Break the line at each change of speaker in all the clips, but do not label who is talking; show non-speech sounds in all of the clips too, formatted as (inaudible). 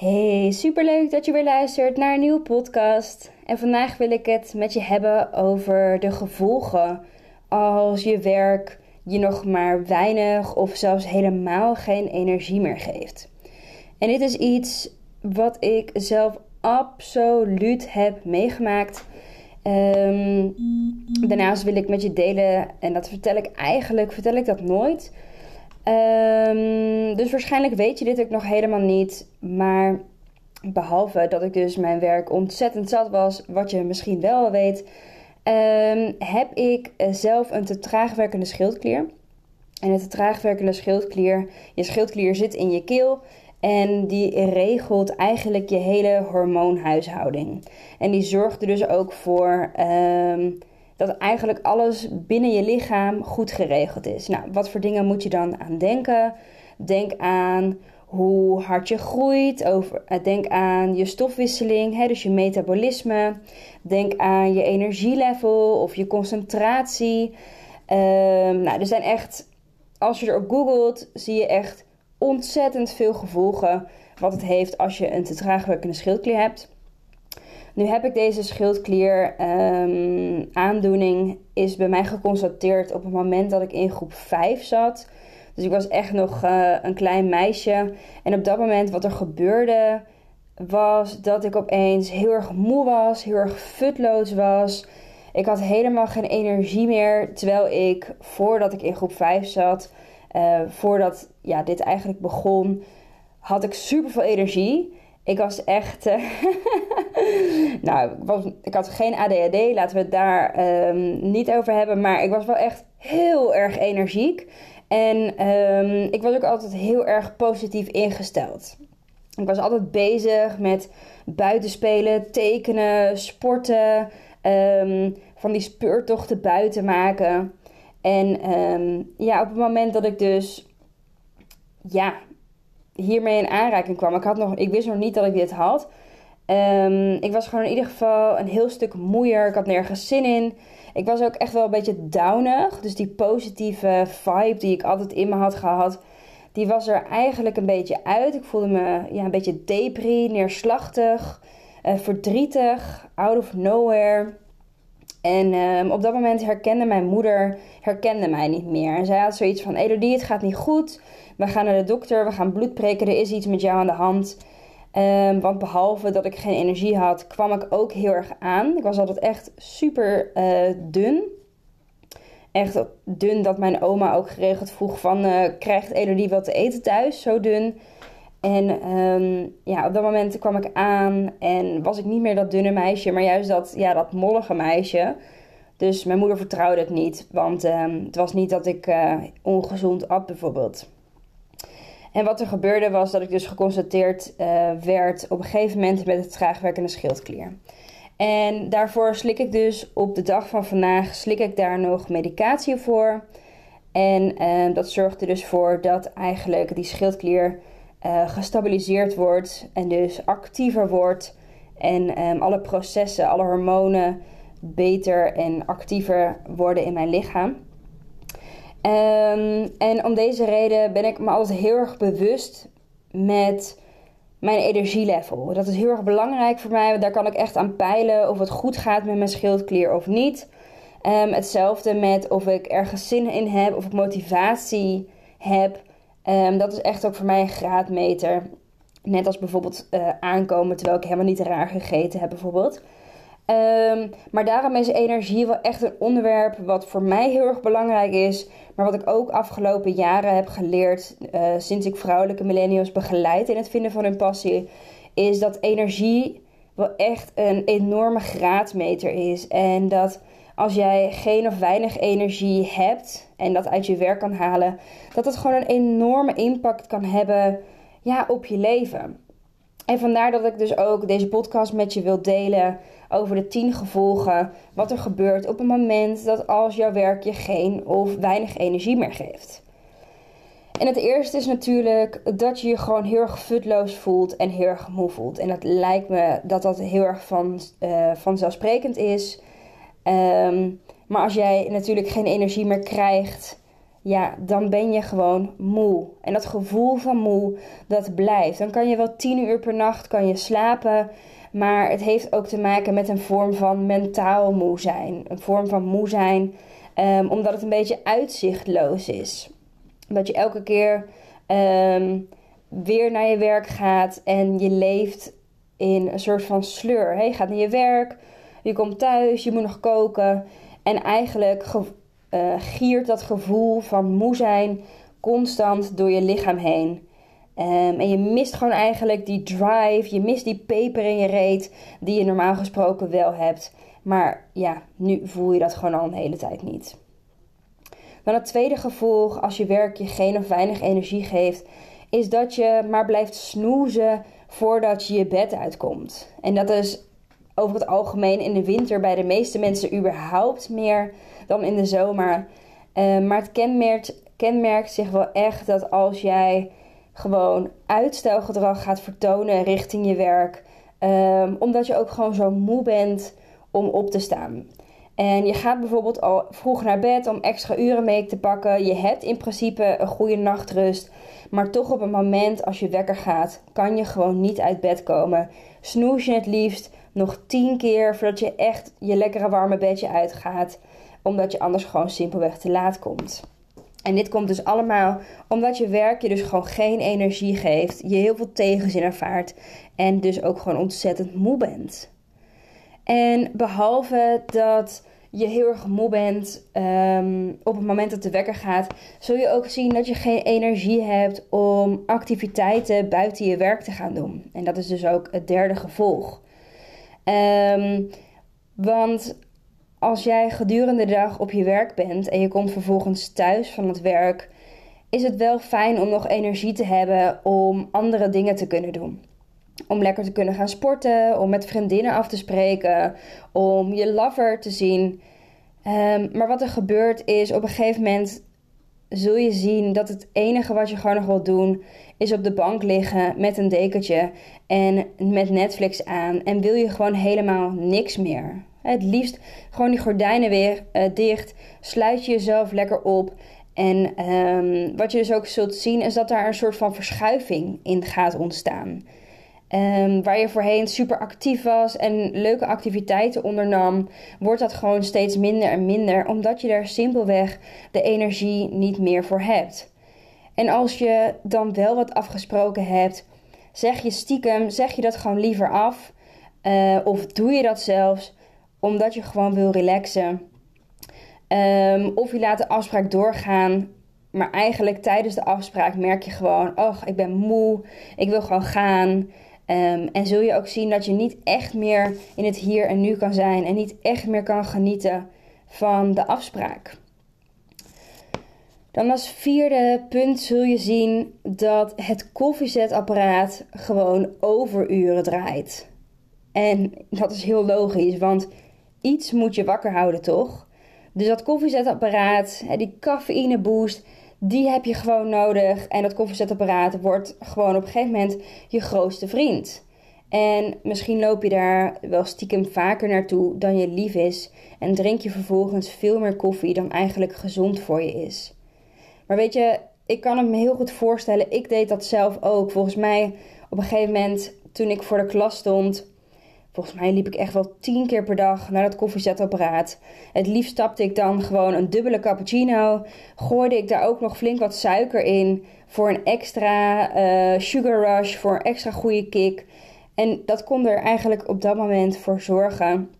Hey, superleuk dat je weer luistert naar een nieuwe podcast. En vandaag wil ik het met je hebben over de gevolgen als je werk je nog maar weinig of zelfs helemaal geen energie meer geeft. En dit is iets wat ik zelf absoluut heb meegemaakt. Ehm, daarnaast wil ik met je delen, en dat vertel ik eigenlijk, vertel ik dat nooit. Um, dus waarschijnlijk weet je dit ook nog helemaal niet. Maar behalve dat ik dus mijn werk ontzettend zat was, wat je misschien wel weet, um, heb ik zelf een te traag werkende schildklier. En een te traag werkende schildklier, je schildklier zit in je keel en die regelt eigenlijk je hele hormoonhuishouding. En die zorgt er dus ook voor um, dat eigenlijk alles binnen je lichaam goed geregeld is. Nou, wat voor dingen moet je dan aan denken? Denk aan hoe hard je groeit, over, eh, denk aan je stofwisseling, hè, dus je metabolisme. Denk aan je energielevel of je concentratie. Um, nou, er zijn echt, als je erop googelt, zie je echt ontzettend veel gevolgen wat het heeft als je een te traag werkende schildklier hebt. Nu heb ik deze schildklier um, aandoening is bij mij geconstateerd op het moment dat ik in groep 5 zat. Dus ik was echt nog uh, een klein meisje. En op dat moment wat er gebeurde was dat ik opeens heel erg moe was, heel erg futloos was. Ik had helemaal geen energie meer. Terwijl ik voordat ik in groep 5 zat, uh, voordat ja, dit eigenlijk begon, had ik super veel energie. Ik was echt. Uh, (laughs) (laughs) nou, ik, was, ik, had geen ADHD, laten we het daar um, niet over hebben. Maar ik was wel echt heel erg energiek. En um, ik was ook altijd heel erg positief ingesteld. Ik was altijd bezig met buitenspelen, tekenen, sporten, um, van die speurtochten buiten maken. En ja, op het moment dat ik dus ja, hiermee in aanraking kwam. Ik, had nog, ik wist nog niet dat ik dit had. Um, ik was gewoon in ieder geval een heel stuk moeier. Ik had nergens zin in. Ik was ook echt wel een beetje downig. Dus die positieve vibe die ik altijd in me had gehad, die was er eigenlijk een beetje uit. Ik voelde me ja, een beetje depri, neerslachtig, uh, verdrietig, out of nowhere. En um, op dat moment herkende mijn moeder herkende mij niet meer. En zij had zoiets van: Elodie, het gaat niet goed. We gaan naar de dokter, we gaan bloed prikken, er is iets met jou aan de hand. Um, want behalve dat ik geen energie had, kwam ik ook heel erg aan. Ik was altijd echt super uh, dun. Echt dun dat mijn oma ook geregeld vroeg van... Uh, krijgt Elodie wat te eten thuis? Zo dun. En um, ja, op dat moment kwam ik aan en was ik niet meer dat dunne meisje... maar juist dat, ja, dat mollige meisje... Dus mijn moeder vertrouwde het niet, want um, het was niet dat ik uh, ongezond at bijvoorbeeld. En wat er gebeurde was dat ik dus geconstateerd uh, werd op een gegeven moment met het traagwerkende schildklier. En daarvoor slik ik dus op de dag van vandaag slik ik daar nog medicatie voor. En uh, dat zorgt er dus voor dat eigenlijk die schildklier uh, gestabiliseerd wordt en dus actiever wordt. En um, alle processen, alle hormonen beter en actiever worden in mijn lichaam. Um, en om deze reden ben ik me altijd heel erg bewust met mijn energielevel. Dat is heel erg belangrijk voor mij. Daar kan ik echt aan peilen of het goed gaat met mijn schildklier of niet. Um, hetzelfde met of ik ergens zin in heb, of ik motivatie heb. Um, dat is echt ook voor mij een graadmeter. Net als bijvoorbeeld uh, aankomen terwijl ik helemaal niet raar gegeten heb, bijvoorbeeld. Um, maar daarom is energie wel echt een onderwerp wat voor mij heel erg belangrijk is. Maar wat ik ook afgelopen jaren heb geleerd uh, sinds ik vrouwelijke millennials begeleid in het vinden van hun passie. Is dat energie wel echt een enorme graadmeter is. En dat als jij geen of weinig energie hebt en dat uit je werk kan halen, dat het gewoon een enorme impact kan hebben ja, op je leven. En vandaar dat ik dus ook deze podcast met je wil delen over de 10 gevolgen. Wat er gebeurt op het moment dat als jouw werk je geen of weinig energie meer geeft. En het eerste is natuurlijk dat je je gewoon heel erg futloos voelt en heel erg moe voelt. En dat lijkt me dat dat heel erg van, uh, vanzelfsprekend is. Ehm, maar als jij natuurlijk geen energie meer krijgt, ja, dan ben je gewoon moe. En dat gevoel van moe, dat blijft. Dan kan je wel tien uur per nacht kan je slapen. Maar het heeft ook te maken met een vorm van mentaal moe zijn. Een vorm van moe zijn um, omdat het een beetje uitzichtloos is. Dat je elke keer um, weer naar je werk gaat en je leeft in een soort van sleur. Hey, je gaat naar je werk, je komt thuis, je moet nog koken. En eigenlijk uh, giert dat gevoel van moe zijn constant door je lichaam heen. Um, en je mist gewoon eigenlijk die drive, je mist die peper in je reet die je normaal gesproken wel hebt. Maar ja, nu voel je dat gewoon al een hele tijd niet. Dan het tweede gevolg als je werk je geen of weinig energie geeft, is dat je maar blijft snoezen voordat je je bed uitkomt. En dat is over het algemeen in de winter bij de meeste mensen überhaupt meer dan in de zomer. Uh, maar het kenmerkt, kenmerkt zich wel echt dat als jij gewoon uitstelgedrag gaat vertonen richting je werk, um, omdat je ook gewoon zo moe bent om op te staan. En je gaat bijvoorbeeld al vroeg naar bed om extra uren mee te pakken. Je hebt in principe een goede nachtrust. Maar toch op een moment als je wekker gaat, kan je gewoon niet uit bed komen. Snoes je het liefst nog tien keer voordat je echt je lekkere warme bedje uitgaat. Omdat je anders gewoon simpelweg te laat komt. En dit komt dus allemaal omdat je werk je dus gewoon geen energie geeft. Je heel veel tegenzin ervaart. En dus ook gewoon ontzettend moe bent. En behalve dat je heel erg moe bent um, op het moment dat de wekker gaat, zul je ook zien dat je geen energie hebt om activiteiten buiten je werk te gaan doen. En dat is dus ook het derde gevolg. Um, want als jij gedurende de dag op je werk bent en je komt vervolgens thuis van het werk, is het wel fijn om nog energie te hebben om andere dingen te kunnen doen. Om lekker te kunnen gaan sporten, om met vriendinnen af te spreken, om je lover te zien. Um, maar wat er gebeurt is op een gegeven moment zul je zien dat het enige wat je gewoon nog wilt doen is op de bank liggen met een dekentje en met Netflix aan. En wil je gewoon helemaal niks meer. Het liefst gewoon die gordijnen weer uh, dicht. Sluit je jezelf lekker op. En um, wat je dus ook zult zien is dat daar een soort van verschuiving in gaat ontstaan. Um, waar je voorheen super actief was en leuke activiteiten ondernam, wordt dat gewoon steeds minder en minder, omdat je er simpelweg de energie niet meer voor hebt. En als je dan wel wat afgesproken hebt, zeg je stiekem, zeg je dat gewoon liever af. Uh, of doe je dat zelfs omdat je gewoon wil relaxen. Um, of je laat de afspraak doorgaan, maar eigenlijk tijdens de afspraak merk je gewoon: oh, ik ben moe, ik wil gewoon gaan. Um, en zul je ook zien dat je niet echt meer in het hier en nu kan zijn en niet echt meer kan genieten van de afspraak. Dan als vierde punt zul je zien dat het koffiezetapparaat gewoon overuren draait. En dat is heel logisch, want iets moet je wakker houden, toch? Dus dat koffiezetapparaat, die cafeïneboost, die heb je gewoon nodig. En dat koffiezetapparaat wordt gewoon op een gegeven moment je grootste vriend. En misschien loop je daar wel stiekem vaker naartoe dan je lief is. En drink je vervolgens veel meer koffie dan eigenlijk gezond voor je is. Maar weet je, ik kan het me heel goed voorstellen. Ik deed dat zelf ook. Volgens mij op een gegeven moment toen ik voor de klas stond Volgens mij liep ik echt wel tien keer per dag naar dat koffiezetapparaat. Het liefst stapte ik dan gewoon een dubbele cappuccino. Gooide ik daar ook nog flink wat suiker in. Voor een extra uh, sugar rush, voor een extra goede kick. En dat kon er eigenlijk op dat moment voor zorgen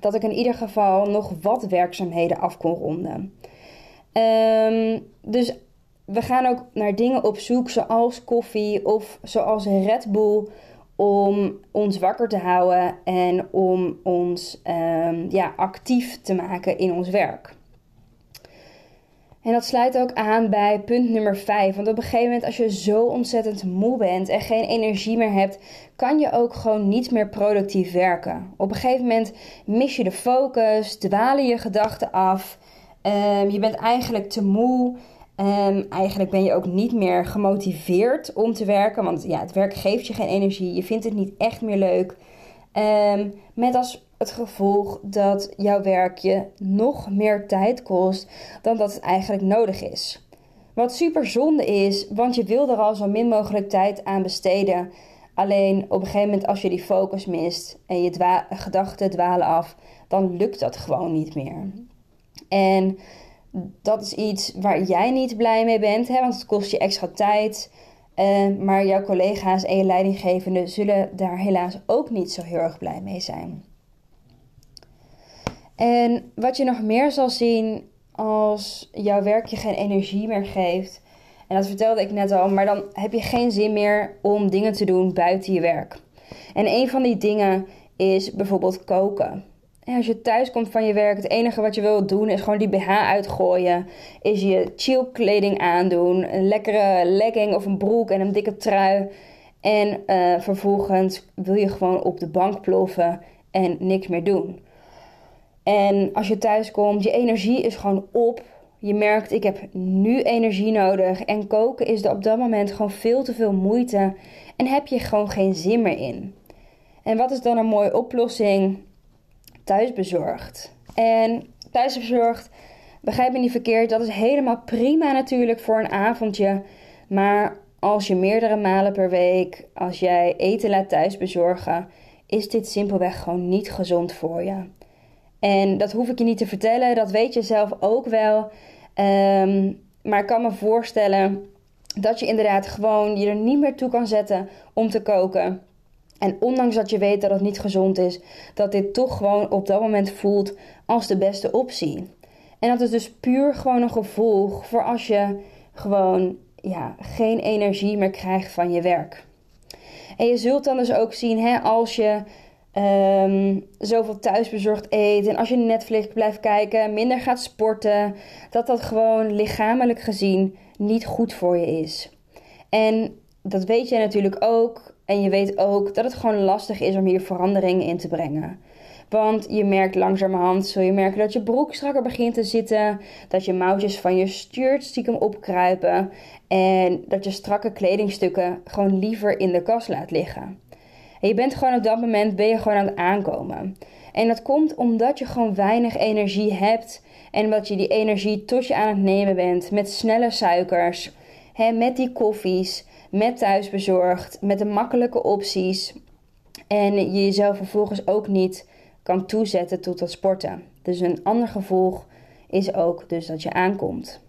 dat ik in ieder geval nog wat werkzaamheden af kon ronden. Um, dus we gaan ook naar dingen op zoek zoals koffie of zoals Red Bull om ons wakker te houden en om ons ehm, ja, actief te maken in ons werk. En dat sluit ook aan bij punt nummer 5. Want op een gegeven moment, als je zo ontzettend moe bent en geen energie meer hebt, kan je ook gewoon niet meer productief werken. Op een gegeven moment mis je de focus, dwalen je gedachten af. Um, je bent eigenlijk te moe. Um, eigenlijk ben je ook niet meer gemotiveerd om te werken. Want ja, het werk geeft je geen energie. Je vindt het niet echt meer leuk. Um, met als het gevolg dat jouw werk je nog meer tijd kost dan dat het eigenlijk nodig is. Wat super zonde is, want je wil er al zo min mogelijk tijd aan besteden. Alleen op een gegeven moment, als je die focus mist en je gedachten dwalen af, dan lukt dat gewoon niet meer. En dat is iets waar jij niet blij mee bent, hè, want het kost je extra tijd. Uh, maar jouw collega's en je leidinggevende zullen daar helaas ook niet zo heel erg blij mee zijn. En wat je nog meer zal zien als jouw werk je geen energie meer geeft. En dat vertelde ik net al, maar dan heb je geen zin meer om dingen te doen buiten je werk. En een van die dingen is bijvoorbeeld koken. En als je thuis komt van je werk, het enige wat je wil doen is gewoon die BH uitgooien. Is je chill kleding aandoen. Een lekkere legging of een broek en een dikke trui. En uh, vervolgens wil je gewoon op de bank ploffen en niks meer doen. En als je thuis komt, je energie is gewoon op. Je merkt, ik heb nu energie nodig. En koken is er op dat moment gewoon veel te veel moeite. En heb je gewoon geen zin meer in. En wat is dan een mooie oplossing? Thuisbezorgd. En thuisbezorgd, begrijp me niet verkeerd, dat is helemaal prima natuurlijk voor een avondje. Maar als je meerdere malen per week, als jij eten laat thuisbezorgen, is dit simpelweg gewoon niet gezond voor je. En dat hoef ik je niet te vertellen, dat weet je zelf ook wel. Um, maar ik kan me voorstellen dat je inderdaad gewoon je er niet meer toe kan zetten om te koken. En ondanks dat je weet dat het niet gezond is, dat dit toch gewoon op dat moment voelt als de beste optie. En dat is dus puur gewoon een gevolg voor als je gewoon ja, geen energie meer krijgt van je werk. En je zult dan dus ook zien, hè, als je um, zoveel thuisbezorgd eet en als je Netflix blijft kijken, minder gaat sporten, dat dat gewoon lichamelijk gezien niet goed voor je is. En dat weet je natuurlijk ook. En je weet ook dat het gewoon lastig is om hier verandering in te brengen. Want je merkt langzamerhand, zul je merken dat je broek strakker begint te zitten. Dat je mouwtjes van je shirt stiekem opkruipen. En dat je strakke kledingstukken gewoon liever in de kast laat liggen. En je bent gewoon op dat moment ben je gewoon aan het aankomen. En dat komt omdat je gewoon weinig energie hebt. En dat je die energie tot je aan het nemen bent met snelle suikers. Met die koffies, met thuisbezorgd, met de makkelijke opties. En je jezelf vervolgens ook niet kan toezetten tot dat sporten. Dus een ander gevolg is ook dus dat je aankomt.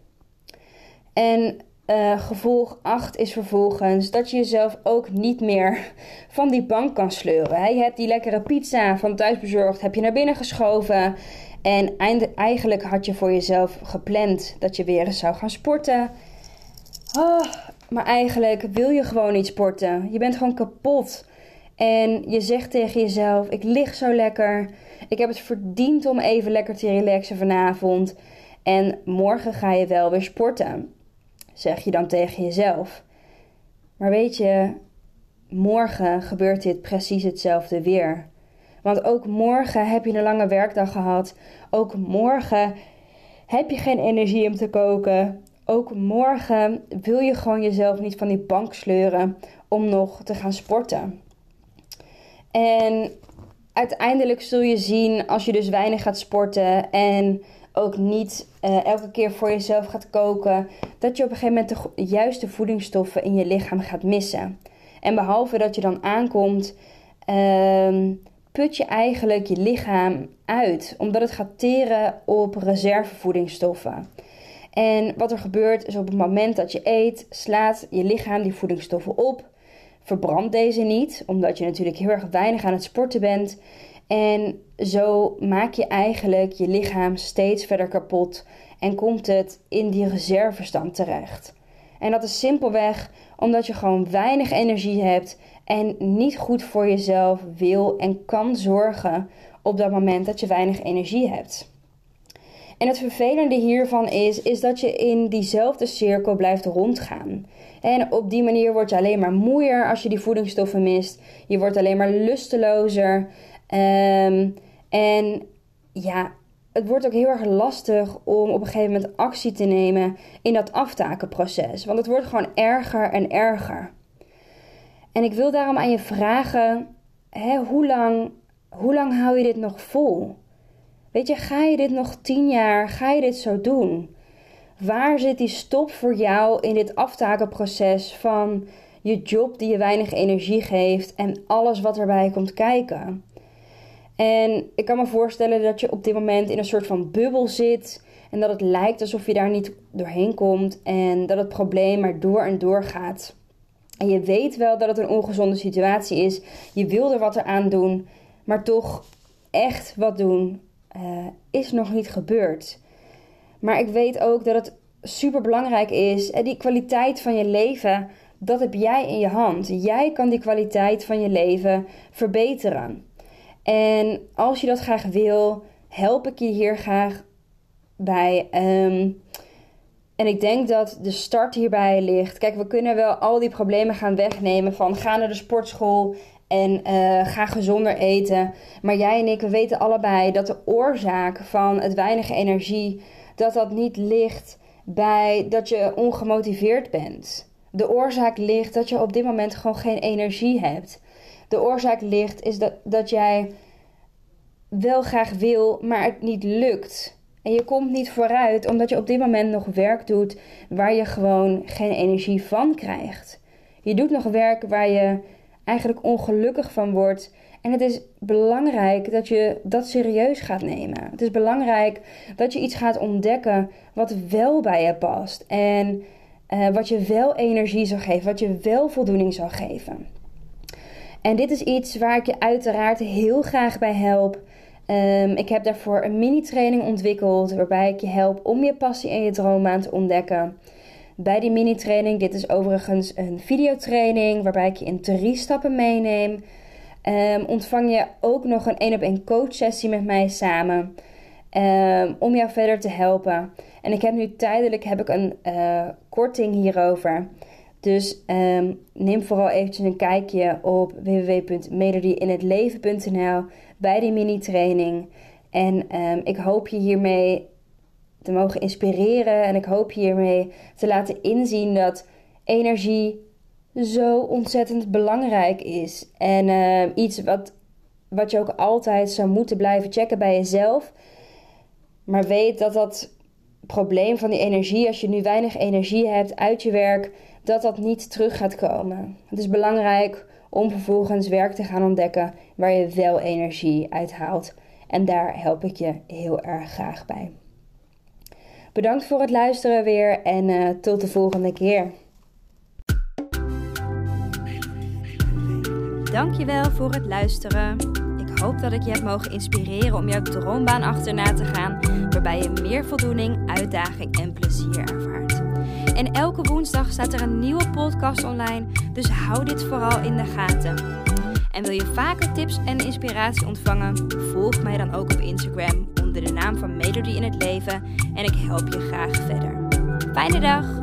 En uh, gevolg 8 is vervolgens dat je jezelf ook niet meer (laughs) van die bank kan sleuren. Je hebt die lekkere pizza van thuisbezorgd, heb je naar binnen geschoven. En eigenlijk had je voor jezelf gepland dat je weer eens zou gaan sporten. Oh, maar eigenlijk wil je gewoon niet sporten. Je bent gewoon kapot. En je zegt tegen jezelf: Ik lig zo lekker. Ik heb het verdiend om even lekker te relaxen vanavond. En morgen ga je wel weer sporten zeg je dan tegen jezelf. Maar weet je, morgen gebeurt dit precies hetzelfde weer. Want ook morgen heb je een lange werkdag gehad. Ook morgen heb je geen energie om te koken. Ook morgen wil je gewoon jezelf niet van die bank sleuren om nog te gaan sporten. En uiteindelijk zul je zien als je dus weinig gaat sporten en ook niet uh, elke keer voor jezelf gaat koken, dat je op een gegeven moment de juiste voedingsstoffen in je lichaam gaat missen. En behalve dat je dan aankomt, uh, put je eigenlijk je lichaam uit, omdat het gaat teren op reservevoedingsstoffen. En wat er gebeurt is op het moment dat je eet, slaat je lichaam die voedingsstoffen op, verbrandt deze niet, omdat je natuurlijk heel erg weinig aan het sporten bent. En zo maak je eigenlijk je lichaam steeds verder kapot en komt het in die reservestand terecht. En dat is simpelweg omdat je gewoon weinig energie hebt en niet goed voor jezelf wil en kan zorgen op dat moment dat je weinig energie hebt. En het vervelende hiervan is, is dat je in diezelfde cirkel blijft rondgaan. En op die manier word je alleen maar moeier als je die voedingsstoffen mist. Je wordt alleen maar lustelozer. Ehm, en ja, het wordt ook heel erg lastig om op een gegeven moment actie te nemen in dat aftakenproces. Want het wordt gewoon erger en erger. En ik wil daarom aan je vragen: hè, hoe, lang, hoe lang hou je dit nog vol? Weet je, ga je dit nog tien jaar, ga je dit zo doen? Waar zit die stop voor jou in dit aftakenproces van je job die je weinig energie geeft en alles wat erbij komt kijken? En ik kan me voorstellen dat je op dit moment in een soort van bubbel zit en dat het lijkt alsof je daar niet doorheen komt en dat het probleem maar door en door gaat. En je weet wel dat het een ongezonde situatie is. Je wil er wat aan doen, maar toch echt wat doen uh, is nog niet gebeurd. Maar ik weet ook dat het super belangrijk is. En die kwaliteit van je leven, dat heb jij in je hand. Jij kan die kwaliteit van je leven verbeteren. En als je dat graag wil, help ik je hier graag bij. Ehm, en ik denk dat de start hierbij ligt. Kijk, we kunnen wel al die problemen gaan wegnemen van ga naar de sportschool en uh, ga gezonder eten. Maar jij en ik, we weten allebei dat de oorzaak van het weinige energie, dat dat niet ligt bij dat je ongemotiveerd bent. De oorzaak ligt dat je op dit moment gewoon geen energie hebt. De oorzaak ligt is dat, dat jij wel graag wil, maar het niet lukt. En je komt niet vooruit omdat je op dit moment nog werk doet waar je gewoon geen energie van krijgt. Je doet nog werk waar je eigenlijk ongelukkig van wordt. En het is belangrijk dat je dat serieus gaat nemen. Het is belangrijk dat je iets gaat ontdekken wat wel bij je past. En uh, wat je wel energie zal geven, wat je wel voldoening zal geven. En dit is iets waar ik je uiteraard heel graag bij help. Um, ik heb daarvoor een mini-training ontwikkeld waarbij ik je help om je passie en je droombaan te ontdekken bij die mini-training. Dit is overigens een videotraining waarbij ik je in drie stappen meeneem. Um, ontvang je ook nog een 1 op 1 coach sessie met mij samen. Um, om jou verder te helpen. En ik heb nu tijdelijk heb ik een uh, korting hierover. Dus um, neem vooral eventjes een kijkje op www.melodieinhetleven.nl bij die mini-training. En ik hoop je hiermee te mogen inspireren. En ik hoop hiermee te laten inzien dat energie zo ontzettend belangrijk is. En uh, iets wat, wat je ook altijd zou moeten blijven checken bij jezelf. Maar weet dat dat probleem van die energie, als je nu weinig energie hebt uit je werk, dat dat niet terug gaat komen. Het is belangrijk om vervolgens werk te gaan ontdekken waar je wel energie uit haalt. En daar help ik je heel erg graag bij. Bedankt voor het luisteren weer en uh, tot de volgende keer.
Dankjewel voor het luisteren. Ik hoop dat ik je heb mogen inspireren om jouw droombaan achterna te gaan, waarbij je meer voldoening, uitdaging en plezier ervaart. En elke woensdag staat er een nieuwe podcast online, dus hou dit vooral in de gaten. En wil je vaker tips en inspiratie ontvangen? Volg mij dan ook op Instagram de naam van Melody in het Leven en ik help je graag verder. Fijne dag!